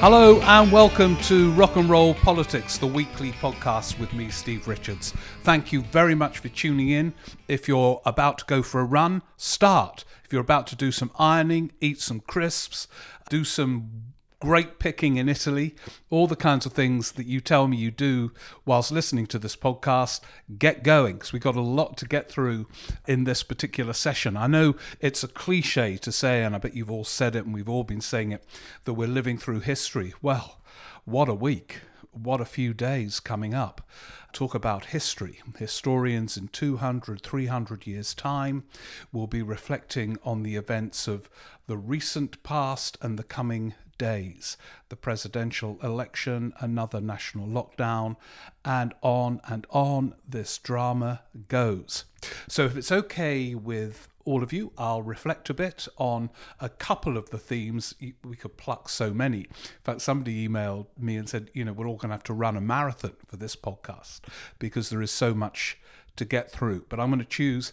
Hello and welcome to Rock and Roll Politics, the weekly podcast with me, Steve Richards. Thank you very much for tuning in. If you're about to go for a run, start. If you're about to do some ironing, eat some crisps, do some great picking in Italy, all the kinds of things that you tell me you do whilst listening to this podcast, get going because we've got a lot to get through in this particular session. I know it's a cliche to say, and I bet you've all said it and we've all been saying it, that we're living through history. Well, what a week. What a few days coming up. Talk about history. Historians in 200, 300 years' time will be reflecting on the events of the recent past and the coming days the presidential election, another national lockdown, and on and on this drama goes. So, if it's okay with all of you, I'll reflect a bit on a couple of the themes. We could pluck so many. In fact, somebody emailed me and said, you know, we're all going to have to run a marathon for this podcast because there is so much to get through. But I'm going to choose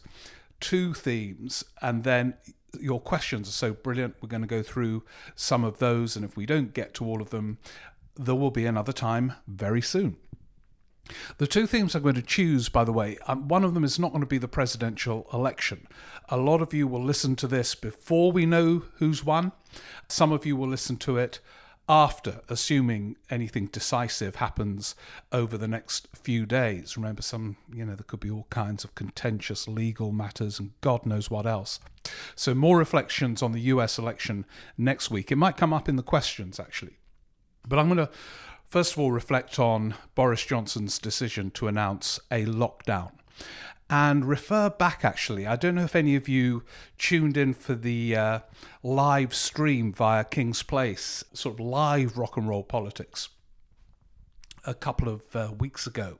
two themes and then your questions are so brilliant. We're going to go through some of those, and if we don't get to all of them, there will be another time very soon. The two themes I'm going to choose, by the way, um, one of them is not going to be the presidential election. A lot of you will listen to this before we know who's won. Some of you will listen to it after, assuming anything decisive happens over the next few days. Remember, some, you know, there could be all kinds of contentious legal matters and God knows what else. So, more reflections on the US election next week. It might come up in the questions, actually. But I'm going to first of all reflect on Boris Johnson's decision to announce a lockdown and refer back actually. I don't know if any of you tuned in for the uh, live stream via Kings Place, sort of live rock and roll politics a couple of uh, weeks ago.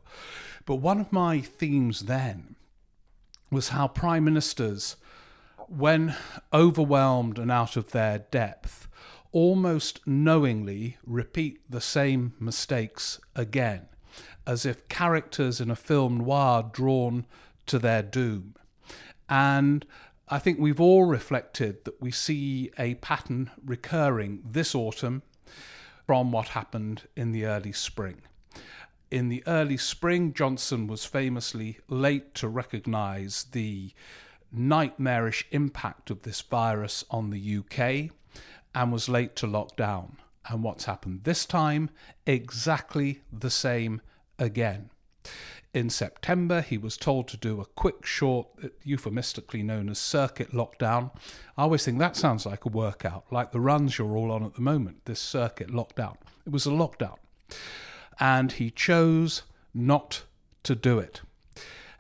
But one of my themes then was how prime ministers, when overwhelmed and out of their depth, almost knowingly repeat the same mistakes again, as if characters in a film noir drawn to their doom. And I think we've all reflected that we see a pattern recurring this autumn from what happened in the early spring. In the early spring, Johnson was famously late to recognize the nightmarish impact of this virus on the UK and was late to lock down. And what's happened this time? Exactly the same again. In September, he was told to do a quick, short, euphemistically known as circuit lockdown. I always think that sounds like a workout, like the runs you're all on at the moment, this circuit lockdown. It was a lockdown. And he chose not to do it.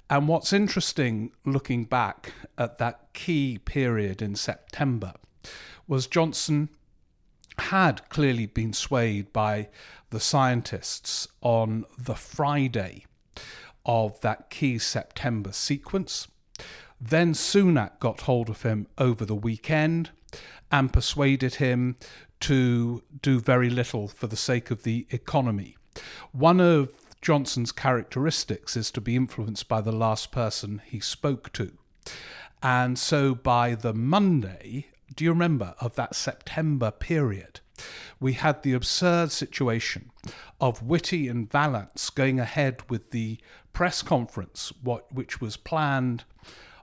And what's interesting looking back at that key period in September was Johnson had clearly been swayed by the scientists on the Friday of that key September sequence. Then Sunak got hold of him over the weekend and persuaded him to do very little for the sake of the economy. One of Johnson's characteristics is to be influenced by the last person he spoke to. And so by the Monday, do you remember, of that September period, we had the absurd situation of Whitty and Vallance going ahead with the press conference, what, which was planned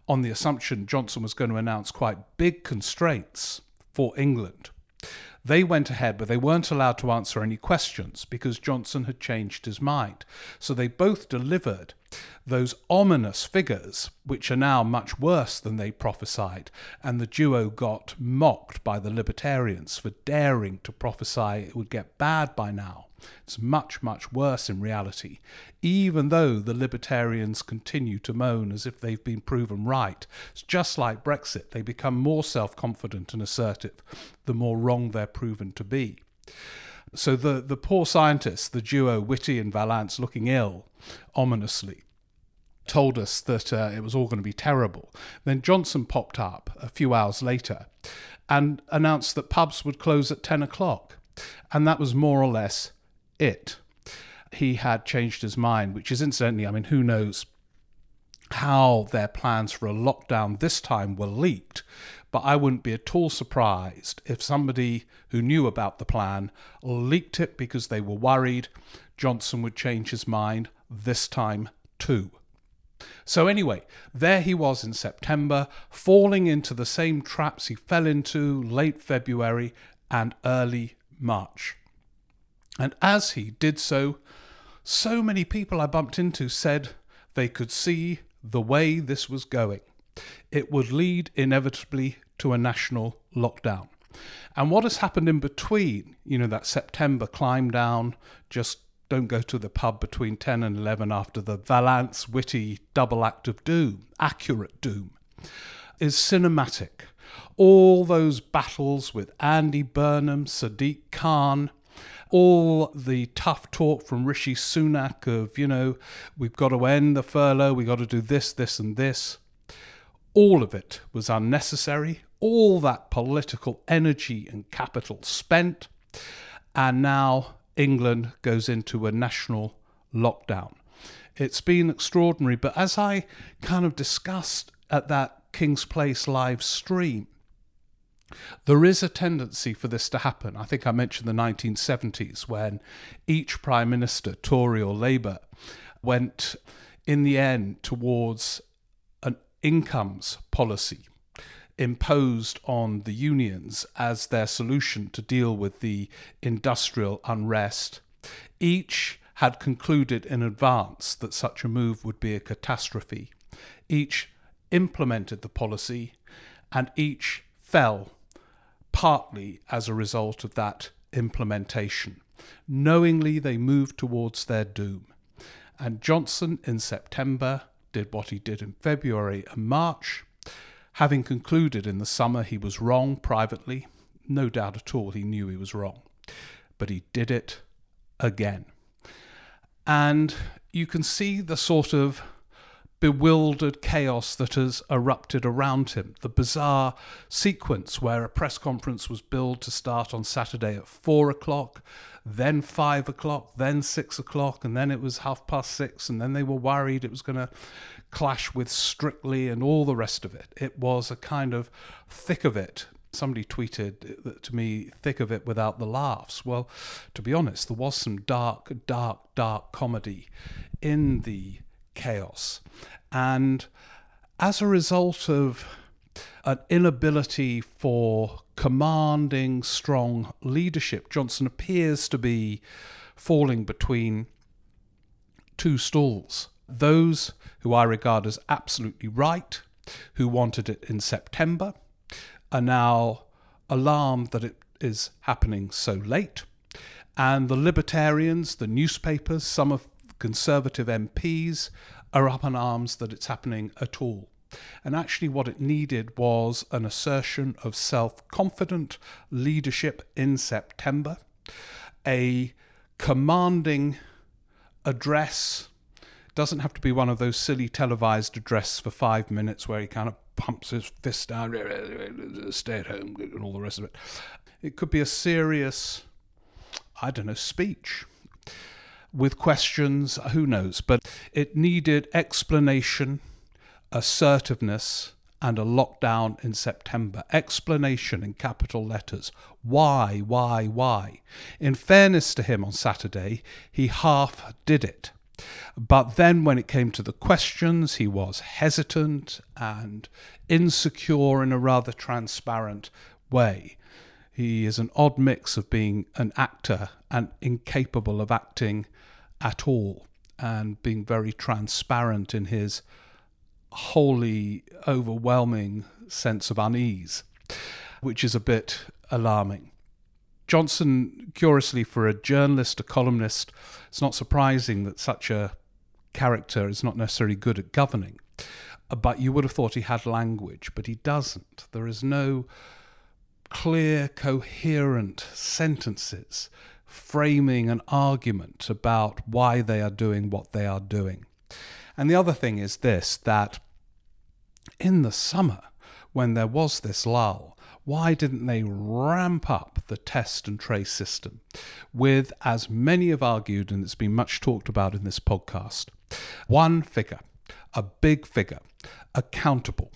on the assumption Johnson was going to announce quite big constraints for England. They went ahead, but they weren't allowed to answer any questions because Johnson had changed his mind. So they both delivered those ominous figures, which are now much worse than they prophesied, and the duo got mocked by the libertarians for daring to prophesy it would get bad by now. It's much, much worse in reality, even though the libertarians continue to moan as if they've been proven right. It's just like Brexit, they become more self confident and assertive the more wrong they're proven to be. So the, the poor scientists, the duo Whitty and Vallance, looking ill, ominously, told us that uh, it was all going to be terrible. Then Johnson popped up a few hours later and announced that pubs would close at 10 o'clock. And that was more or less it. He had changed his mind, which is incidentally, I mean, who knows how their plans for a lockdown this time were leaked, but I wouldn't be at all surprised if somebody who knew about the plan leaked it because they were worried Johnson would change his mind this time too. So, anyway, there he was in September, falling into the same traps he fell into late February and early March. And as he did so, so many people I bumped into said they could see the way this was going. It would lead inevitably to a national lockdown. And what has happened in between, you know, that September climb down, just don't go to the pub between 10 and 11 after the Vallance Whitty double act of doom, accurate doom, is cinematic. All those battles with Andy Burnham, Sadiq Khan, all the tough talk from Rishi Sunak of, you know, we've got to end the furlough, we've got to do this, this, and this. All of it was unnecessary. All that political energy and capital spent. And now England goes into a national lockdown. It's been extraordinary, but as I kind of discussed at that Kings Place live stream, there is a tendency for this to happen. I think I mentioned the 1970s when each Prime Minister, Tory or Labour, went in the end towards incomes policy imposed on the unions as their solution to deal with the industrial unrest. Each had concluded in advance that such a move would be a catastrophe. Each implemented the policy, and each fell partly as a result of that implementation. Knowingly, they moved towards their doom. And Johnson in September did what he did in February and March Having concluded in the summer he was wrong privately, no doubt at all he knew he was wrong, but he did it again. And you can see the sort of bewildered chaos that has erupted around him. The bizarre sequence where a press conference was billed to start on Saturday at four o'clock, then five o'clock, then six o'clock, and then it was half past six, and then they were worried it was going to clash with Strictly and all the rest of it. It was a kind of thick of it somebody tweeted uh, to me, thick of it without the laughs. Well, to be honest, there was some dark, dark, dark comedy in the chaos. And as a result of an inability for commanding, strong leadership, Johnson appears to be falling between two stools. Those who I regard as absolutely right, who wanted it in September, are now alarmed that it is happening so late. And the libertarians, the newspapers, some of Conservative MPs are up in arms that it's happening at all. And actually, what it needed was an assertion of self confident leadership in September, a commanding address. Doesn't have to be one of those silly televised addresses for five minutes where he kind of pumps his fist down, stay at home, and all the rest of it. It could be a serious, I don't know, speech with questions, who knows, but it needed explanation, assertiveness, and a lockdown in September. Explanation in capital letters. Why, why, why? In fairness to him on Saturday, he half did it. But then when it came to the questions, he was hesitant and insecure in a rather transparent way. He is an odd mix of being an actor and incapable of acting at all and being very transparent in his wholly overwhelming sense of unease, which is a bit alarming. Johnson, curiously, for a journalist, a columnist, it's not surprising that such a character is not necessarily good at governing. Uh, but you would have thought he had language, but he doesn't. There is no clear, coherent sentences framing an argument about why they are doing what they are doing. And the other thing is this that in the summer, when there was this lull, why didn't they ramp up the test and trace system with, as many have argued, and it's been much talked about in this podcast, one figure a big figure, accountable,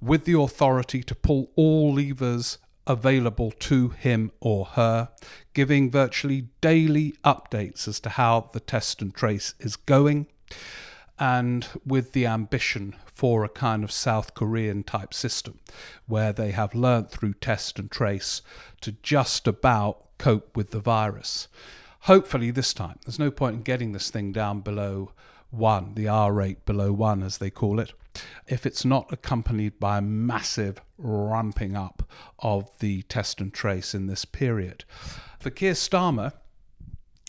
with the authority to pull all levers available to him or her, giving virtually daily updates as to how the test and trace is going, and with the ambition for a kind of South Korean type system where they have learnt through test and trace to just about cope with the virus. Hopefully, this time, there's no point in getting this thing down below one, the R rate below one, as they call it, if it's not accompanied by a massive ramping up of the test and trace in this period. For Keir Starmer,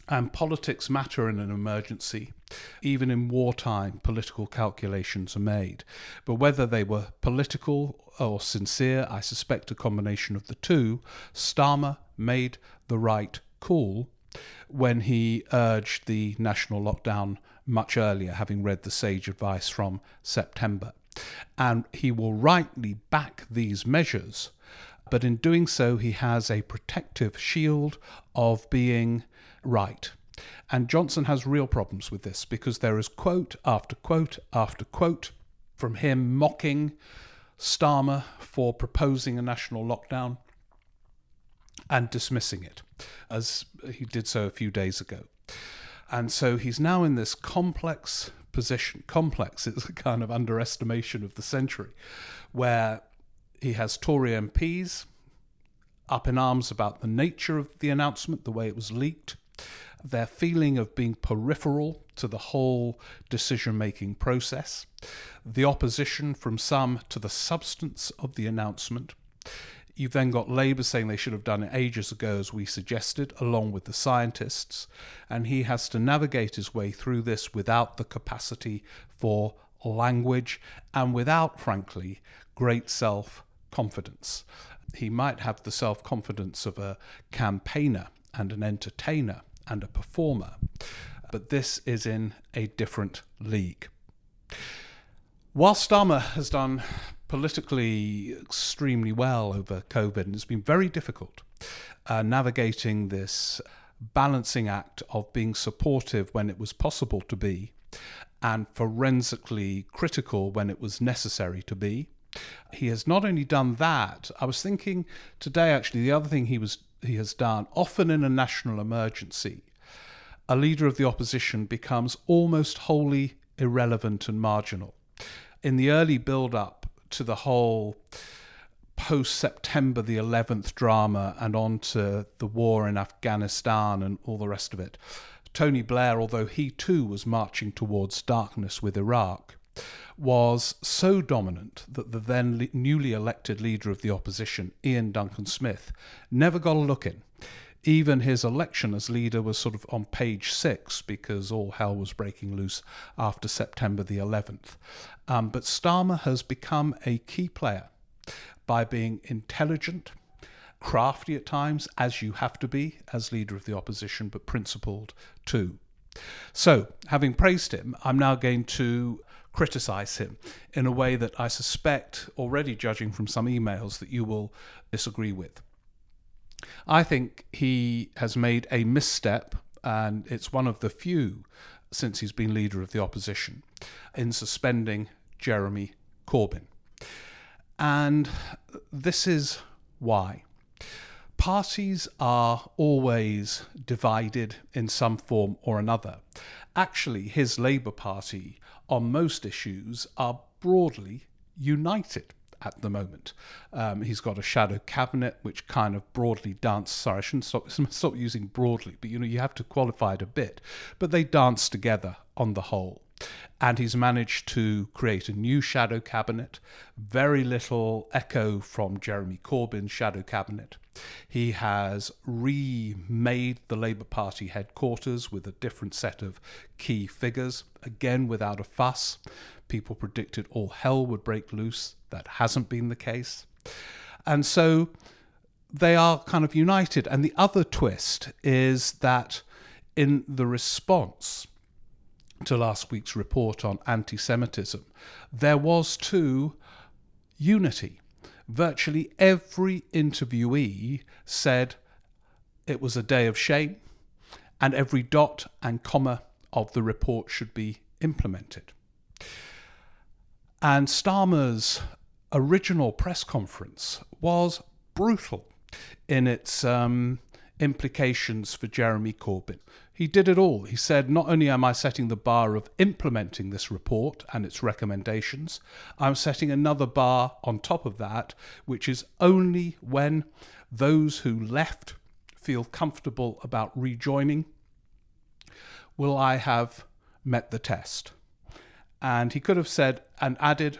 and politics matter in an emergency. Even in wartime, political calculations are made. But whether they were political or sincere, I suspect a combination of the two, Starmer made the right call when he urged the national lockdown much earlier, having read the sage advice from September. And he will rightly back these measures, but in doing so, he has a protective shield of being right. And Johnson has real problems with this because there is quote after quote after quote from him mocking Starmer for proposing a national lockdown and dismissing it, as he did so a few days ago. And so he's now in this complex position. Complex is a kind of underestimation of the century, where he has Tory MPs up in arms about the nature of the announcement, the way it was leaked, their feeling of being peripheral to the whole decision making process, the opposition from some to the substance of the announcement. You've then got Labour saying they should have done it ages ago, as we suggested, along with the scientists. And he has to navigate his way through this without the capacity for language and without, frankly, great self confidence. He might have the self confidence of a campaigner and an entertainer and a performer, but this is in a different league. While Starmer has done politically extremely well over COVID, and it's been very difficult uh, navigating this balancing act of being supportive when it was possible to be and forensically critical when it was necessary to be. He has not only done that, I was thinking today actually the other thing he was he has done, often in a national emergency, a leader of the opposition becomes almost wholly irrelevant and marginal. In the early build up to the whole post September the 11th drama and on to the war in Afghanistan and all the rest of it, Tony Blair, although he too was marching towards darkness with Iraq, was so dominant that the then newly elected leader of the opposition, Iain Duncan Smith, never got a look in. Even his election as leader was sort of on page six because all hell was breaking loose after September the 11th. Um, but Starmer has become a key player by being intelligent, crafty at times, as you have to be as leader of the opposition, but principled too. So, having praised him, I'm now going to criticize him in a way that I suspect, already judging from some emails, that you will disagree with. I think he has made a misstep, and it's one of the few since he's been leader of the opposition, in suspending Jeremy Corbyn. And this is why. Parties are always divided in some form or another. Actually, his Labour Party on most issues are broadly united at the moment. Um, he's got a shadow cabinet which kind of broadly dance. Sorry, I shouldn't stop, stop using broadly, but you know you have to qualify it a bit. But they dance together on the whole. And he's managed to create a new shadow cabinet, very little echo from Jeremy Corbyn's shadow cabinet. He has remade the Labour Party headquarters with a different set of key figures, again without a fuss. People predicted all hell would break loose. That hasn't been the case. And so they are kind of united. And the other twist is that in the response to last week's report on anti Semitism, there was too unity. Virtually every interviewee said it was a day of shame and every dot and comma of the report should be implemented. And Starmer's original press conference was brutal in its um, implications for Jeremy Corbyn. He did it all. He said, Not only am I setting the bar of implementing this report and its recommendations, I'm setting another bar on top of that, which is only when those who left feel comfortable about rejoining will I have met the test. And he could have said and added,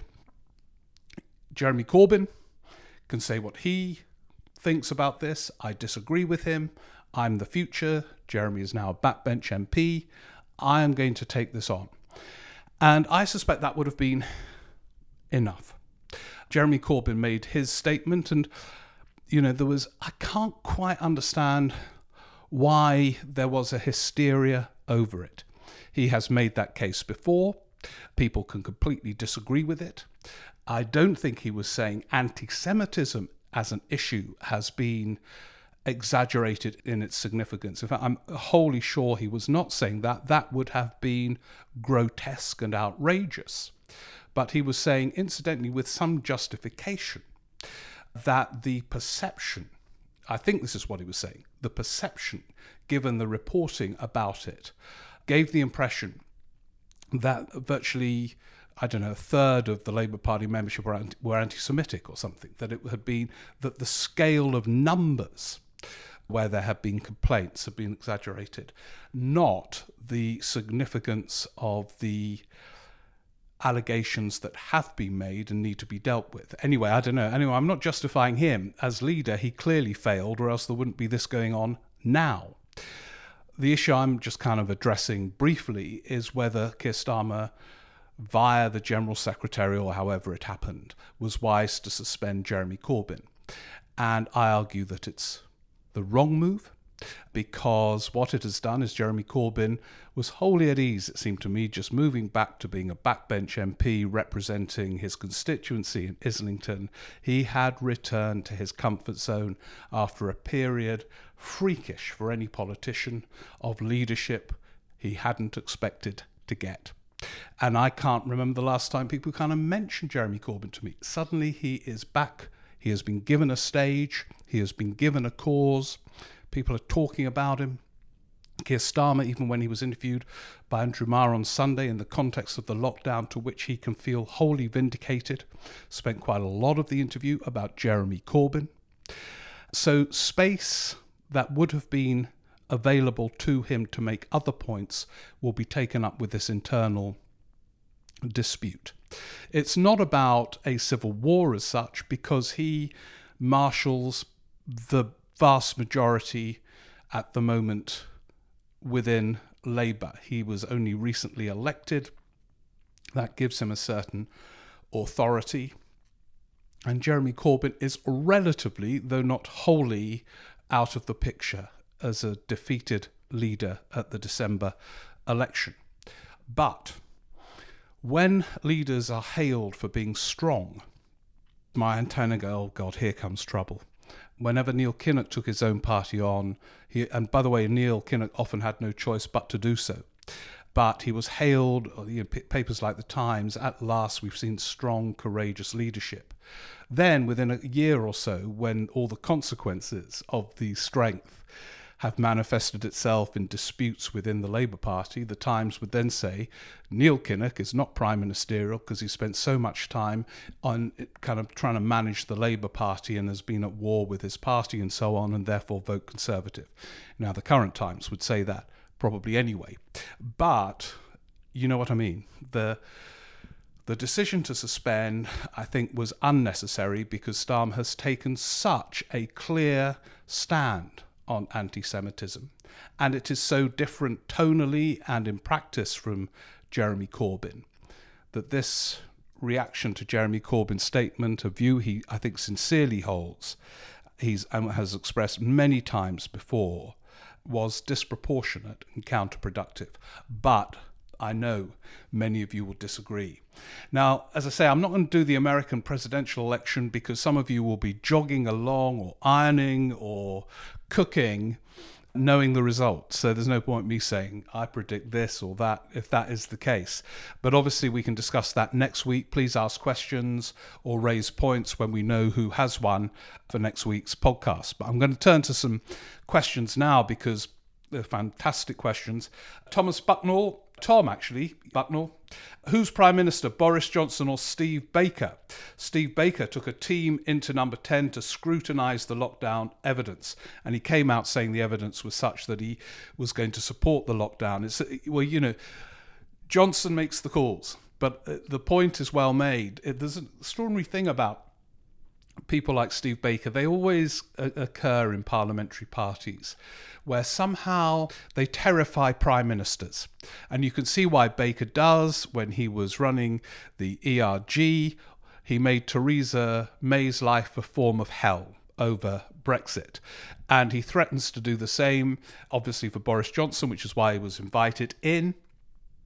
Jeremy Corbyn can say what he thinks about this. I disagree with him. I'm the future. Jeremy is now a backbench MP. I am going to take this on. And I suspect that would have been enough. Jeremy Corbyn made his statement, and, you know, there was, I can't quite understand why there was a hysteria over it. He has made that case before. People can completely disagree with it. I don't think he was saying anti Semitism as an issue has been exaggerated in its significance. In fact, I'm wholly sure he was not saying that. That would have been grotesque and outrageous. But he was saying, incidentally, with some justification, that the perception, I think this is what he was saying, the perception, given the reporting about it, gave the impression that virtually I don't know, a third of the Labour Party membership were, anti- were anti-Semitic or something. That it had been that the scale of numbers where there have been complaints have been exaggerated, not the significance of the allegations that have been made and need to be dealt with. Anyway, I don't know. Anyway, I'm not justifying him as leader. He clearly failed, or else there wouldn't be this going on now. The issue I'm just kind of addressing briefly is whether Keir Starmer via the General Secretary or however it happened, was wise to suspend Jeremy Corbyn. And I argue that it's the wrong move because what it has done is Jeremy Corbyn was wholly at ease, it seemed to me, just moving back to being a backbench MP representing his constituency in Islington. He had returned to his comfort zone after a period freakish for any politician of leadership he hadn't expected to get. And I can't remember the last time people kind of mentioned Jeremy Corbyn to me. Suddenly he is back. He has been given a stage. He has been given a cause. People are talking about him. Keir Starmer, even when he was interviewed by Andrew Marr on Sunday in the context of the lockdown to which he can feel wholly vindicated, spent quite a lot of the interview about Jeremy Corbyn. So, space that would have been available to him to make other points will be taken up with this internal dispute. It's not about a civil war as such, because he marshals the vast majority at the moment within Labour. He was only recently elected. That gives him a certain authority. And Jeremy Corbyn is relatively, though not wholly, out of the picture as a defeated leader at the December election. But when leaders are hailed for being strong, my antenna go, God, here comes trouble. Whenever Neil Kinnock took his own party on, he, and by the way, Neil Kinnock often had no choice but to do so. But he was hailed, uh, you know, papers like the Times, at last we've seen strong, courageous leadership. Then, within a year or so, when all the consequences of the strength have manifested itself in disputes within the Labour Party, the Times would then say Neil Kinnock is not prime ministerial because he spent so much time on kind of trying to manage the Labour Party and has been at war with his party and so on, and therefore vote Conservative. Now, the current Times would say that probably anyway, but you know what I mean. The the decision to suspend, I think, was unnecessary because Starmer has taken such a clear stand on anti Semitism. And it is so different tonally and in practice from Jeremy Corbyn that this reaction to Jeremy Corbyn's statement, a view he, I think, sincerely holds, he's um, has expressed many times before, was disproportionate and counterproductive. But I know many of you will disagree. Now, as I say, I'm not going to do the American presidential election because some of you will be jogging along or ironing or cooking knowing the results. So there's no point me saying I predict this or that if that is the case. But obviously, we can discuss that next week. Please ask questions or raise points when we know who has won for next week's podcast. But I'm going to turn to some questions now because they're fantastic questions. Thomas Bucknell Tom, actually, Bucknell. Who's Prime Minister, Boris Johnson or Steve Baker? Steve Baker took a team into number 10 to scrutinise the lockdown evidence. And he came out saying the evidence was such that he was going to support the lockdown. It's, well, you know, Johnson makes the calls, but uh, the point is well made. There's an extraordinary thing about people like Steve Baker, they always uh, occur in parliamentary parties where somehow they terrify prime ministers. And you can see why Baker does when he was running the ERG. He made Theresa May's life a form of hell over Brexit. And he threatens to do the same, obviously, for Boris Johnson, which is why he was invited in.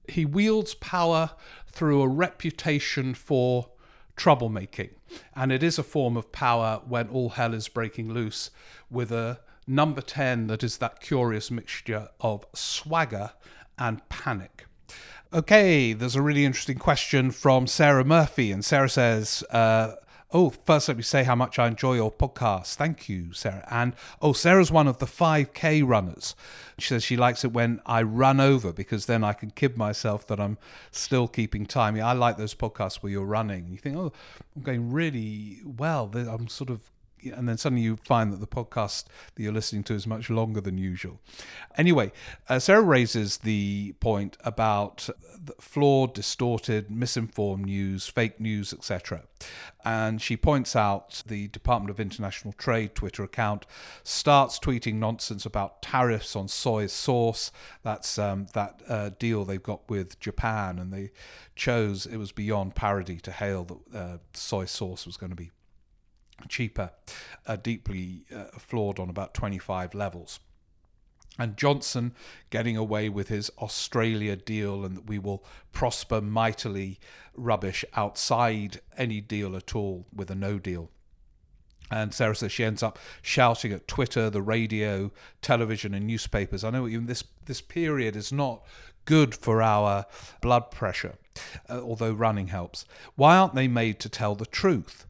He wields power through a reputation for troublemaking. And it is a form of power when all hell is breaking loose with a number 10 that is that curious mixture of swagger and panic. Okay, there's a really interesting question from Sarah Murphy, and Sarah says, uh, Oh, first, let me say how much I enjoy your podcast. Thank you, Sarah. And oh, Sarah's one of the 5K runners. She says she likes it when I run over because then I can kid myself that I'm still keeping time. Yeah, I like those podcasts where you're running. You think, oh, I'm going really well. I'm sort of and then suddenly you find that the podcast that you're listening to is much longer than usual. Anyway, uh, Sarah raises the point about flawed, distorted, misinformed news, fake news, etc. And she points out the Department of International Trade Twitter account starts tweeting nonsense about tariffs on soy sauce. That's um, that uh, deal they've got with Japan, and they chose it was beyond parody to hail that uh, soy sauce was going to be cheaper, uh, deeply uh, flawed on about 25 levels. And Johnson getting away with his Australia deal and that we will prosper mightily rubbish outside any deal at all with a no deal. And Sarah says she ends up shouting at Twitter, the radio, television, and newspapers. I know even this this period is not good for our blood pressure, uh, although running helps. Why aren't they made to tell the truth?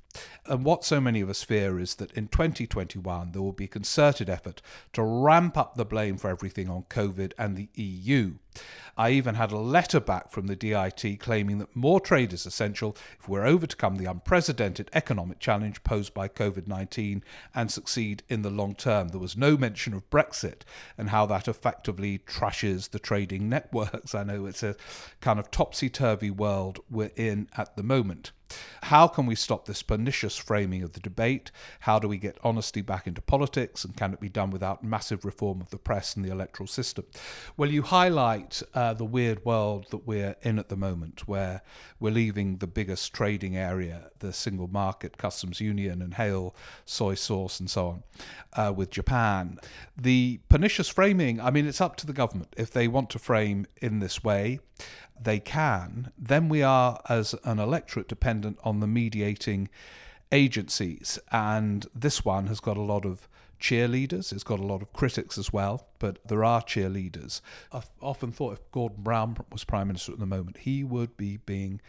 And what so many of us fear is that in 2021 there will be a concerted effort to ramp up the blame for everything on COVID and the EU. I even had a letter back from the DIT claiming that more trade is essential if we're overcome the unprecedented economic challenge posed by COVID 19 and succeed in the long term. There was no mention of Brexit and how that effectively trashes the trading networks. I know it's a kind of topsy turvy world we're in at the moment. How can we stop this pernicious framing of the debate? How do we get honesty back into politics? And can it be done without massive reform of the press and the electoral system? Well, you highlight uh, the weird world that we're in at the moment, where we're leaving the biggest trading area, the single market, customs union, and hail soy sauce and so on, uh, with Japan. The pernicious framing, I mean, it's up to the government. If they want to frame in this way, they can, then we are, as an electorate, dependent on the mediating agencies. And this one has got a lot of cheerleaders, it's got a lot of critics as well, but there are cheerleaders. I've often thought if Gordon Brown was Prime Minister at the moment, he would be being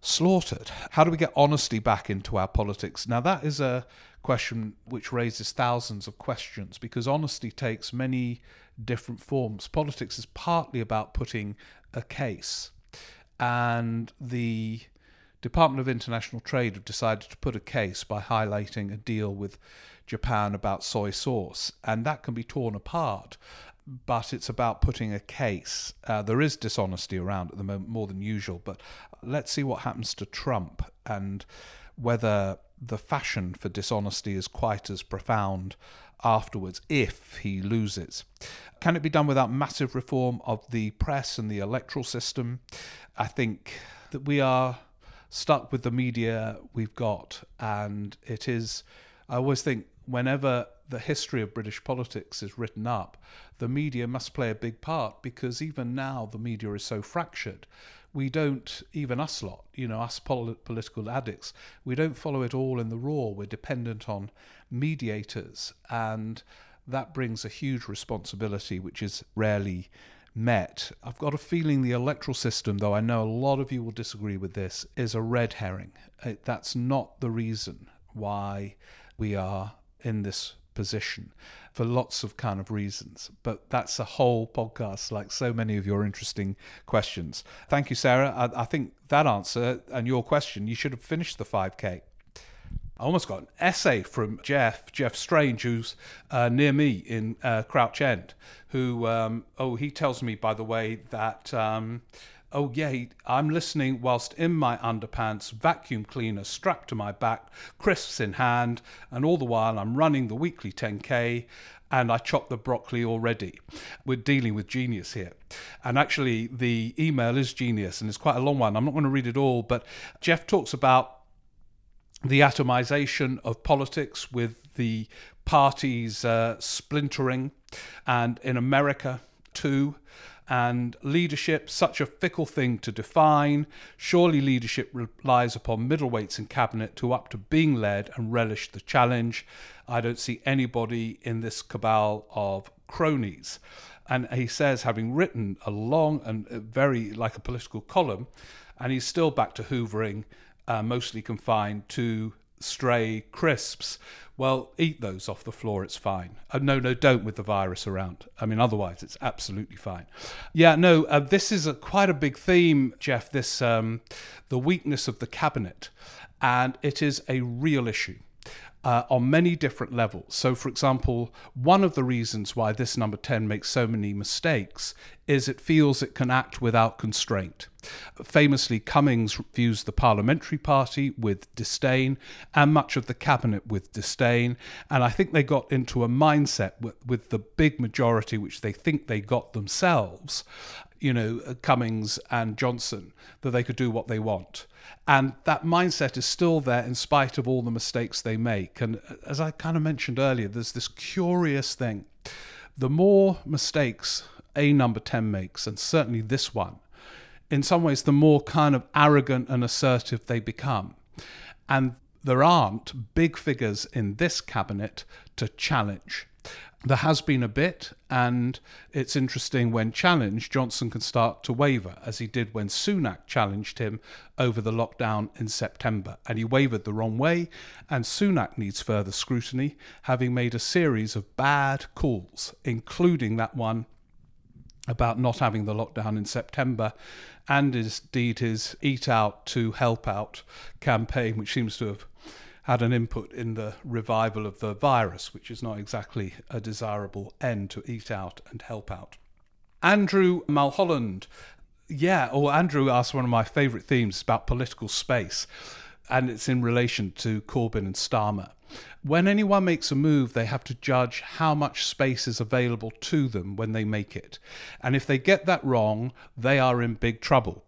slaughtered. How do we get honesty back into our politics? Now, that is a question which raises thousands of questions because honesty takes many different forms. Politics is partly about putting a case, and the Department of International Trade have decided to put a case by highlighting a deal with Japan about soy sauce, and that can be torn apart. But it's about putting a case. Uh, there is dishonesty around at the moment more than usual, but let's see what happens to Trump and whether the fashion for dishonesty is quite as profound afterwards if he loses. Can it be done without massive reform of the press and the electoral system? I think that we are stuck with the media we've got, and it is. I always think whenever the history of British politics is written up, the media must play a big part because even now the media is so fractured we don't even us lot, you know, us pol- political addicts, we don't follow it all in the raw. We're dependent on mediators, and that brings a huge responsibility, which is rarely met. I've got a feeling the electoral system, though I know a lot of you will disagree with this, is a red herring. It, that's not the reason why we are in this position for lots of kind of reasons. But that's a whole podcast, like so many of your interesting questions. Thank you, Sarah. I, I think that answer and your question, you should have finished the 5K. I almost got an essay from Jeff, Jeff Strange, who's uh, near me in uh, Crouch End, who, um, oh, he tells me, by the way, that, um, oh, yeah, I'm listening whilst in my underpants, vacuum cleaner strapped to my back, crisps in hand, and all the while I'm running the weekly 10K and I chopped the broccoli already. We're dealing with genius here. And actually, the email is genius and it's quite a long one. I'm not going to read it all, but Jeff talks about the atomization of politics with the parties uh, splintering, and in America too. And leadership, such a fickle thing to define. Surely leadership relies upon middleweights in cabinet to up to being led and relish the challenge. I don't see anybody in this cabal of cronies. And he says, having written a long and very like a political column, and he's still back to hoovering uh, mostly confined to stray crisps. Well, eat those off the floor, it's fine. Uh, no, no, don't with the virus around. I mean, otherwise, it's absolutely fine. Yeah, no, uh, this is a, quite a big theme, Jeff, this um, the weakness of the cabinet. And it is a real issue uh, on many different levels. So, for example, one of the reasons why this number 10 makes so many mistakes is it feels it can act without constraint. Famously, Cummings views the parliamentary party with disdain and much of the cabinet with disdain. And I think they got into a mindset with, with the big majority, which they think they got themselves, you know, uh, Cummings and Johnson, that they could do what they want. And that mindset is still there in spite of all the mistakes they make. And uh, as I kind of mentioned earlier, there's this curious thing. The more mistakes a number 10 makes, and certainly this one, in some ways, the more kind of arrogant and assertive they become. And there aren't big figures in this cabinet to challenge there has been a bit, and it's interesting when challenged, Johnson can start to waver, as he did when Sunak challenged him over the lockdown in September. And he wavered the wrong way, and Sunak needs further scrutiny, having made a series of bad calls, including that one about not having the lockdown in September, and indeed his Eat Out to Help Out campaign, which seems to have had an input in the revival of the virus, which is not exactly a desirable end to eat out and help out. Andrew Mulholland, yeah, or Andrew asked one of my favourite themes about political space, and it's in relation to Corbyn and Starmer. When anyone makes a move, they have to judge how much space is available to them when they make it. And if they get that wrong, they are in big trouble.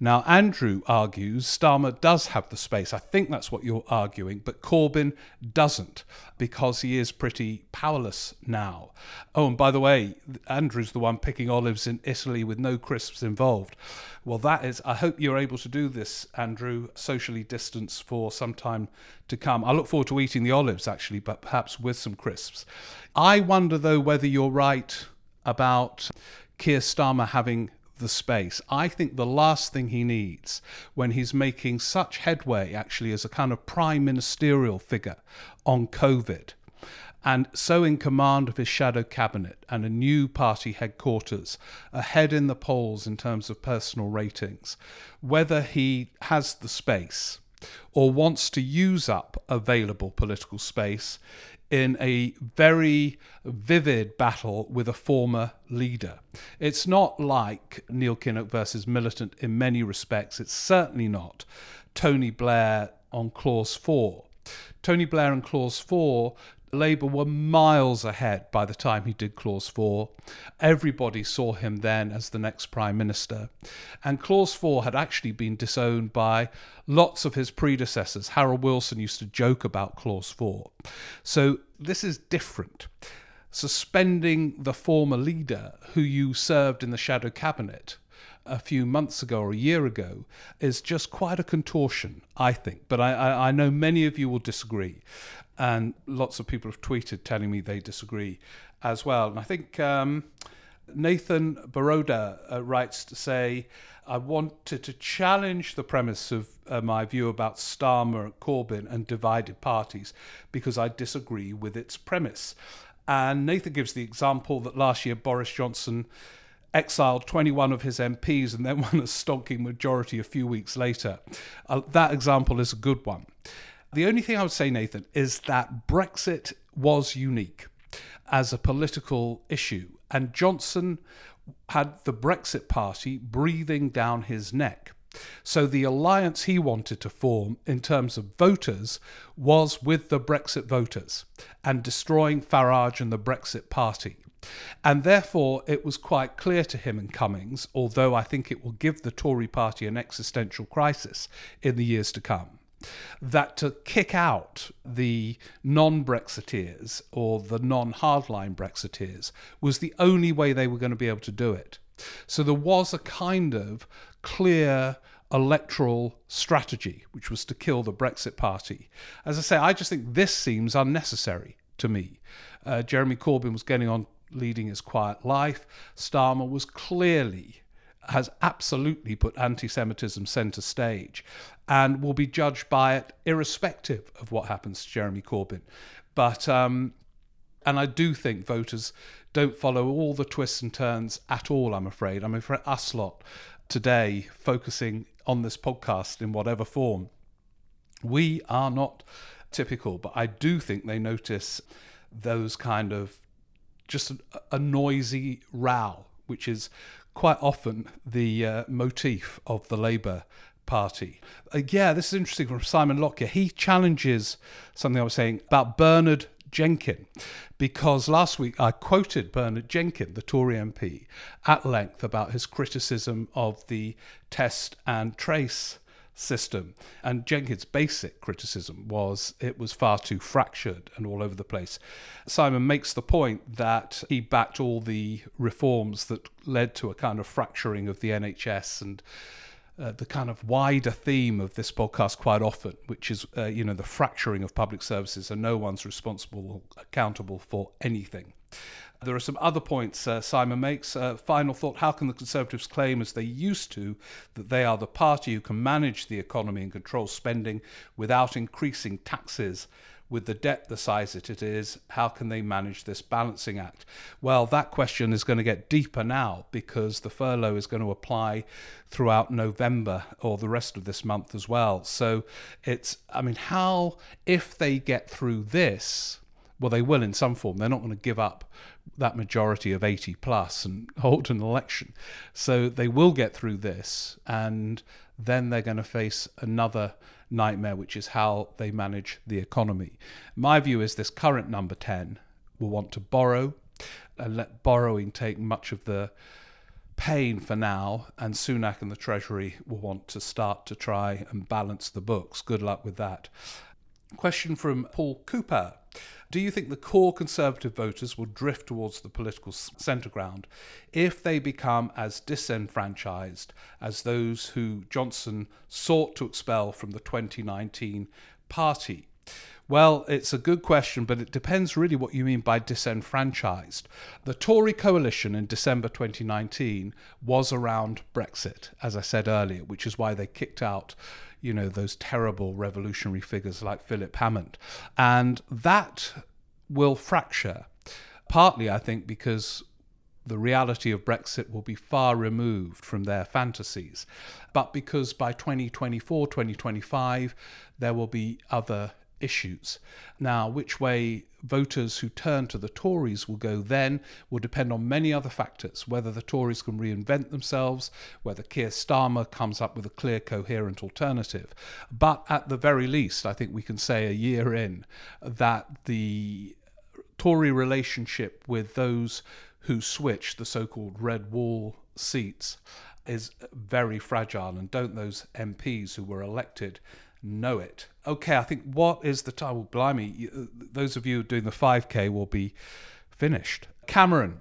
Now, Andrew argues Starmer does have the space. I think that's what you're arguing, but Corbyn doesn't because he is pretty powerless now. Oh, and by the way, Andrew's the one picking olives in Italy with no crisps involved. Well, that is, I hope you're able to do this, Andrew, socially distanced for some time to come. I look forward to eating the olives actually, but perhaps with some crisps. I wonder though whether you're right about Keir Starmer having the space. I think the last thing he needs when he's making such headway, actually, as a kind of prime ministerial figure on COVID, and so in command of his shadow cabinet and a new party headquarters, ahead in the polls in terms of personal ratings, whether he has the space or wants to use up available political space in a very vivid battle with a former leader. It's not like Neil Kinnock versus Militant in many respects. It's certainly not Tony Blair on Clause 4. Tony Blair and Clause 4 Labour were miles ahead by the time he did Clause 4. Everybody saw him then as the next Prime Minister. And Clause 4 had actually been disowned by lots of his predecessors. Harold Wilson used to joke about Clause 4. So this is different. Suspending the former leader who you served in the shadow cabinet a few months ago or a year ago is just quite a contortion, I think. But I, I, I know many of you will disagree. And lots of people have tweeted telling me they disagree as well. And I think um, Nathan Baroda uh, writes to say, I wanted to challenge the premise of uh, my view about Starmer, Corbyn, and divided parties because I disagree with its premise. And Nathan gives the example that last year Boris Johnson exiled 21 of his MPs and then won a stonking majority a few weeks later. Uh, that example is a good one. The only thing I would say, Nathan, is that Brexit was unique as a political issue, and Johnson had the Brexit Party breathing down his neck. So the alliance he wanted to form in terms of voters was with the Brexit voters and destroying Farage and the Brexit Party. And therefore, it was quite clear to him and Cummings, although I think it will give the Tory party an existential crisis in the years to come, that to kick out the non Brexiteers or the non hardline Brexiteers was the only way they were going to be able to do it. So there was a kind of clear electoral strategy, which was to kill the Brexit Party. As I say, I just think this seems unnecessary to me. Uh, Jeremy Corbyn was getting on leading his quiet life. Starmer was clearly has absolutely put anti Semitism centre stage and will be judged by it irrespective of what happens to Jeremy Corbyn. But, um, and I do think voters don't follow all the twists and turns at all, I'm afraid. I'm afraid us lot today, focusing on this podcast in whatever form, we are not typical, but I do think they notice those kind of just a, a noisy row, which is quite often the uh, motif of the Labour Party. Uh, yeah, this is interesting from Simon Lockyer. He challenges something I was saying about Bernard Jenkin, because last week I quoted Bernard Jenkin, the Tory MP, at length about his criticism of the test and trace system. And Jenkins' basic criticism was it was far too fractured and all over the place. Simon makes the point that he backed all the reforms that led to a kind of fracturing of the NHS and uh, the kind of wider theme of this podcast quite often, which is, uh, you know, the fracturing of public services and no one's responsible or accountable for anything. There are some other points uh, Simon makes. Uh, final thought How can the Conservatives claim, as they used to, that they are the party who can manage the economy and control spending without increasing taxes? With the debt the size that it is, how can they manage this balancing act? Well, that question is going to get deeper now because the furlough is going to apply throughout November or the rest of this month as well. So it's, I mean, how, if they get through this, well, they will in some form. They're not going to give up that majority of 80 plus and hold an election. So they will get through this, and then they're going to face another nightmare, which is how they manage the economy. My view is this current number 10 will want to borrow and let borrowing take much of the pain for now, and Sunak and the Treasury will want to start to try and balance the books. Good luck with that. Question from Paul Cooper. Do you think the core Conservative voters will drift towards the political centre ground if they become as disenfranchised as those who Johnson sought to expel from the 2019 party? Well, it's a good question, but it depends really what you mean by disenfranchised. The Tory coalition in December 2019 was around Brexit, as I said earlier, which is why they kicked out you know, those terrible revolutionary figures like Philip Hammond. And that will fracture, partly, I think, because the reality of Brexit will be far removed from their fantasies, but because by 2024, 2025, there will be other issues. Now, which way voters who turn to the Tories will go then will depend on many other factors whether the Tories can reinvent themselves, whether Keir Starmer comes up with a clear, coherent alternative. But at the very least, I think we can say a year in that the Tory relationship with those who switch the so called red wall seats is very fragile, and don't those MPs who were elected know it. Okay, I think what is the time? Well, blimey, those of you doing the 5K will be finished. Cameron,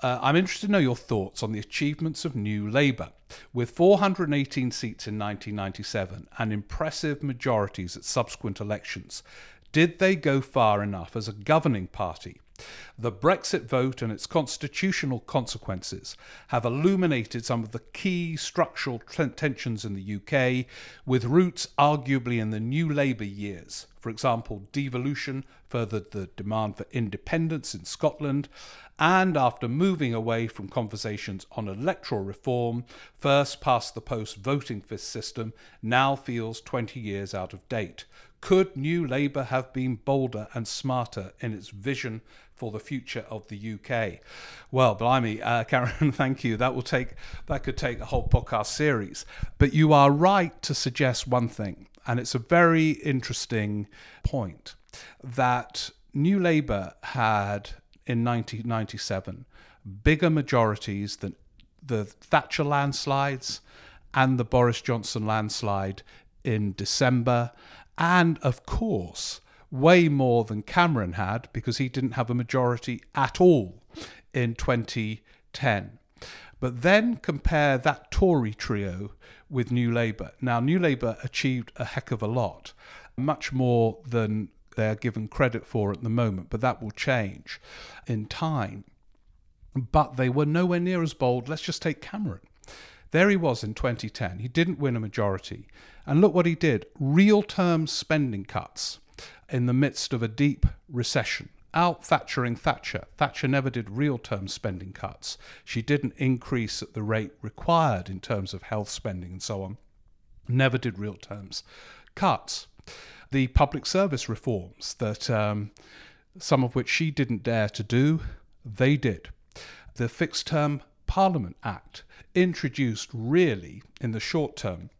Uh, I'm interested to know your thoughts on the achievements of New Labour. With 418 seats in 1997 and impressive majorities at subsequent elections, did they go far enough as a governing party? The Brexit vote and its constitutional consequences have illuminated some of the key structural tensions in the UK, with roots arguably in the New Labour years. For example, devolution furthered the demand for independence in Scotland, and after moving away from conversations on electoral reform, first past the post voting system, now feels 20 years out of date. Could New Labour have been bolder and smarter in its vision for the future of the UK? Well, blimey, uh, Karen, thank you. That will take that could take a whole podcast series. But you are right to suggest one thing, and it's a very interesting point that New Labour had in 1997 bigger majorities than the Thatcher landslides and the Boris Johnson landslide in December and of course, way more than Cameron had because he didn't have a majority at all in 2010. But then compare that Tory trio with New Labour. Now, New Labour achieved a heck of a lot, much more than they're given credit for at the moment, but that will change in time. But they were nowhere near as bold. Let's just take Cameron. There he was in 2010. He didn't win a majority. And look what he did real term spending cuts in the midst of a deep recession. Out Thatchering Thatcher. Thatcher never did real term spending cuts. She didn't increase at the rate required in terms of health spending and so on. Never did real terms cuts. The public service reforms that um, some of which she didn't dare to do, they did. The Fixed Term Parliament Act, introduced really in the short term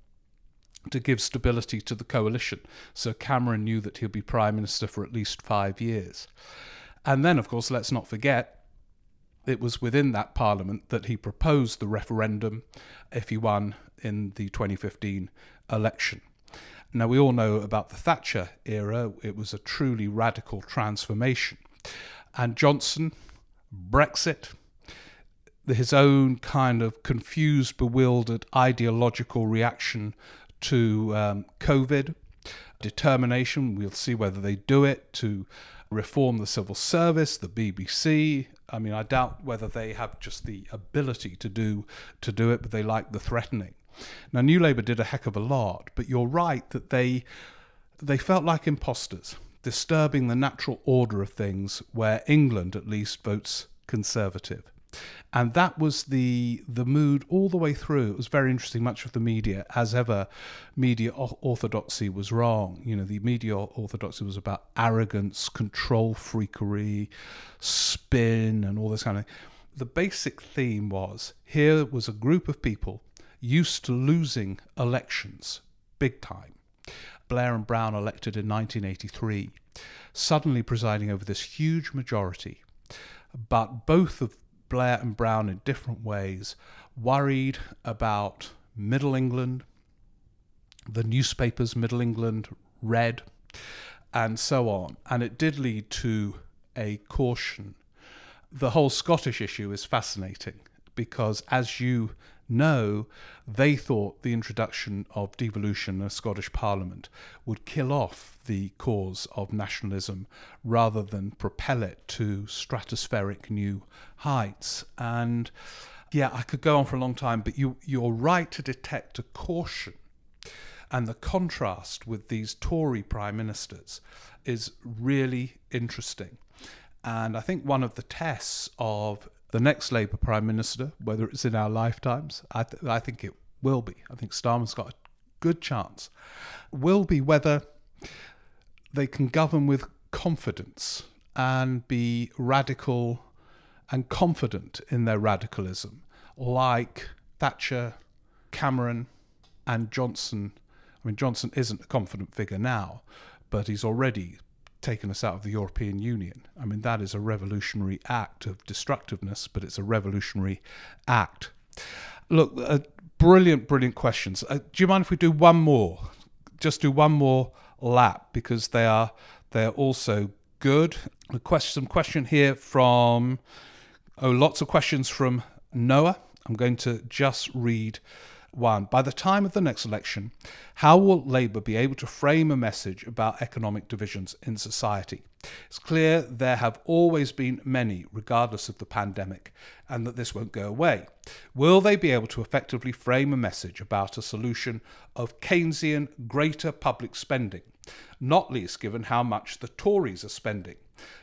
to give stability to the coalition. So Cameron knew that he'll be Prime Minister for at least five years. And then, of course, let's not forget, it was within that Parliament that he proposed the referendum if he won in the 2015 election. Now, we all know about the Thatcher era, it was a truly radical transformation. And Johnson, Brexit, his own kind of confused, bewildered ideological reaction to um, COVID, determination, we'll see whether they do it, to reform the civil service, the BBC. I mean, I doubt whether they have just the ability to do to do it, but they like the threatening. Now, New Labour did a heck of a lot, but you're right that they they felt like imposters, disturbing the natural order of things, where England at least votes Conservative and that was the the mood all the way through. It was very interesting. Much of the media, as ever, media orthodoxy was wrong. You know, the media orthodoxy was about arrogance, control freakery, spin, and all this kind of thing. The basic theme was here was a group of people used to losing elections big time. Blair and Brown elected in 1983, suddenly presiding over this huge majority. But both of Blair and Brown in different ways worried about Middle England, the newspapers Middle England read, and so on. And it did lead to a caution. The whole Scottish issue is fascinating because, as you know, they thought the introduction of devolution in a Scottish Parliament would kill off the cause of nationalism rather than propel it to stratospheric new heights. And yeah, I could go on for a long time, but you, you're right to detect a caution. And the contrast with these Tory prime ministers is really interesting. And I think one of the tests of the next Labour Prime Minister, whether it's in our lifetimes, I, th- I think it will be. I think Starmer's got a good chance. Will be whether they can govern with confidence and be radical and confident in their radicalism, like Thatcher, Cameron, and Johnson. I mean, Johnson isn't a confident figure now, but he's already taken us out of the European Union. I mean, that is a revolutionary act of destructiveness, but it's a revolutionary act. Look, uh, brilliant, brilliant questions. Uh, do you mind if we do one more? Just do one more lap because they are they are also good. A question, some question here from Oh, lots of questions from Noah. I'm going to just read one. By the time of the next election, how will Labour be able to frame a message about economic divisions in society? It's clear there have always been many, regardless of the pandemic, and that this won't go away. Will they be able to effectively frame a message about a solution of Keynesian greater public spending, not least given how much the Tories are spending?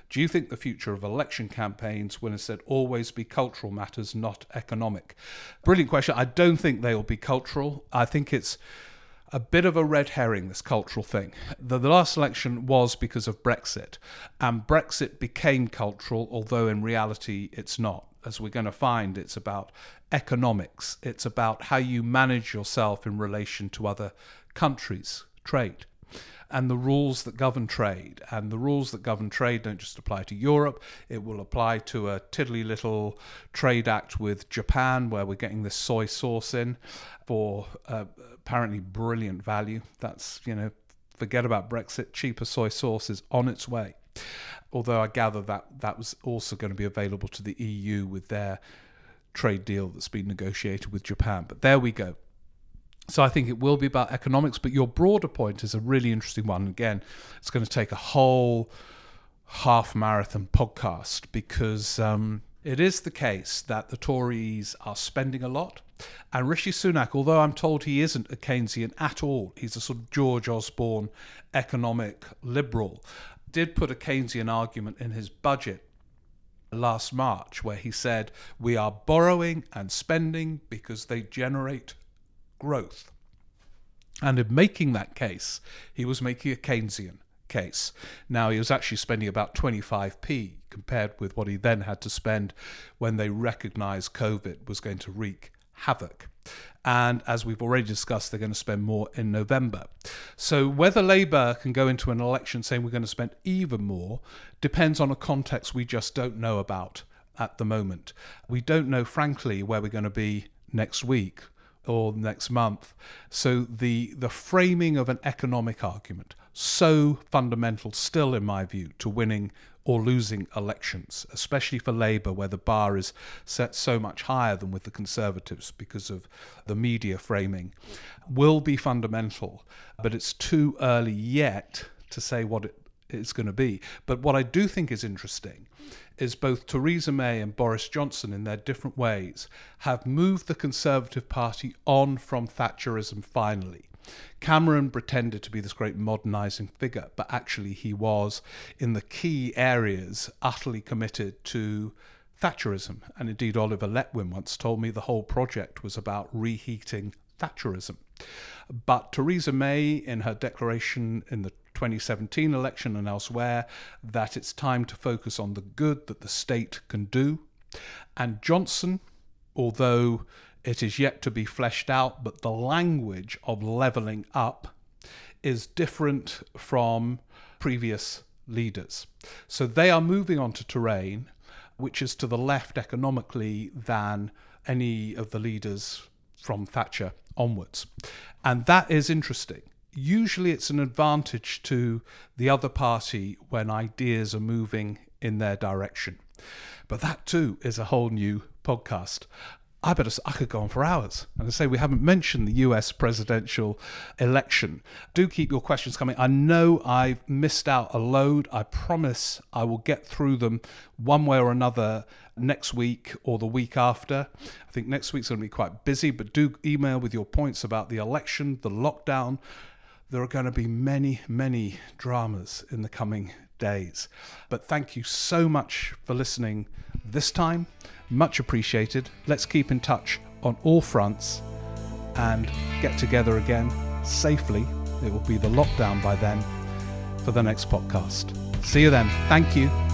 Do you think the future of election campaigns will instead always be cultural matters, not economic? Brilliant question. I don't think they will be cultural. I think it's a bit of a red herring, this cultural thing. The, the, last election was because of Brexit, and Brexit became cultural, although in reality it's not. As we're going to find, it's about economics, it's about how you manage yourself in relation to other countries, trade and the rules that govern trade. And the rules that govern trade don't just apply to Europe, it will apply to a tiddly little trade act with Japan, where we're getting this soy sauce in for uh, apparently brilliant value. That's, you know, forget about Brexit, cheaper soy sauce is on its way. Although I gather that that was also going to be available to the EU with their trade deal that's been negotiated with Japan. But there we go. So I think it will be about economics, but your broader point is a really interesting one. Again, it's going to take a whole half marathon podcast because um, it is the case that the Tories are spending a lot. And Rishi Sunak, although I'm told he isn't a Keynesian at all, he's a sort of George Osborne economic liberal, did put a Keynesian argument in his budget last March where he said, We are borrowing and spending because they generate growth. And in making that case, he was making a Keynesian case. Now, he was actually spending about 25p compared with what he then had to spend when they recognised COVID was going to wreak havoc. And as we've already discussed, they're going to spend more in November. So, whether Labour can go into an election saying we're going to spend even more depends on a context we just don't know about at the moment. We don't know, frankly, where we're going to be next week or next month. So the the framing of an economic argument so fundamental still in my view to winning or losing elections, especially for Labour, where the bar is set so much higher than with the Conservatives because of the media framing, will be fundamental. But it's too early yet to say what it is going to be. But what I do think is interesting is both Theresa May and Boris Johnson, in their different ways, have moved the Conservative Party on from Thatcherism finally. Cameron pretended to be this great modernising figure, but actually he was, in the key areas, utterly committed to Thatcherism. And indeed, Oliver Letwin once told me the whole project was about reheating Thatcherism. But Theresa May, in her declaration in the 2017 election and elsewhere that it's time to focus on the good that the state can do. And Johnson, although it is yet to be fleshed out, but the language of levelling up is different from previous leaders. So they are moving on to terrain which is to the left economically than any of the leaders from Thatcher onwards. And that is interesting usually it's an advantage to the other party when ideas are moving in their direction. But that too is a whole new podcast. I better I could go on for hours. And I say we haven't mentioned the US presidential election. Do keep your questions coming. I know I've missed out a load. I promise I will get through them one way or another next week or the week after. I think next week's going to be quite busy, but do email with your points about the election, the lockdown, there are going to be many, many dramas in the coming days. But thank you so much for listening this time. Much appreciated. Let's keep in touch on all fronts and get together again safely. It will be the lockdown by then for the next podcast. See you then. Thank you.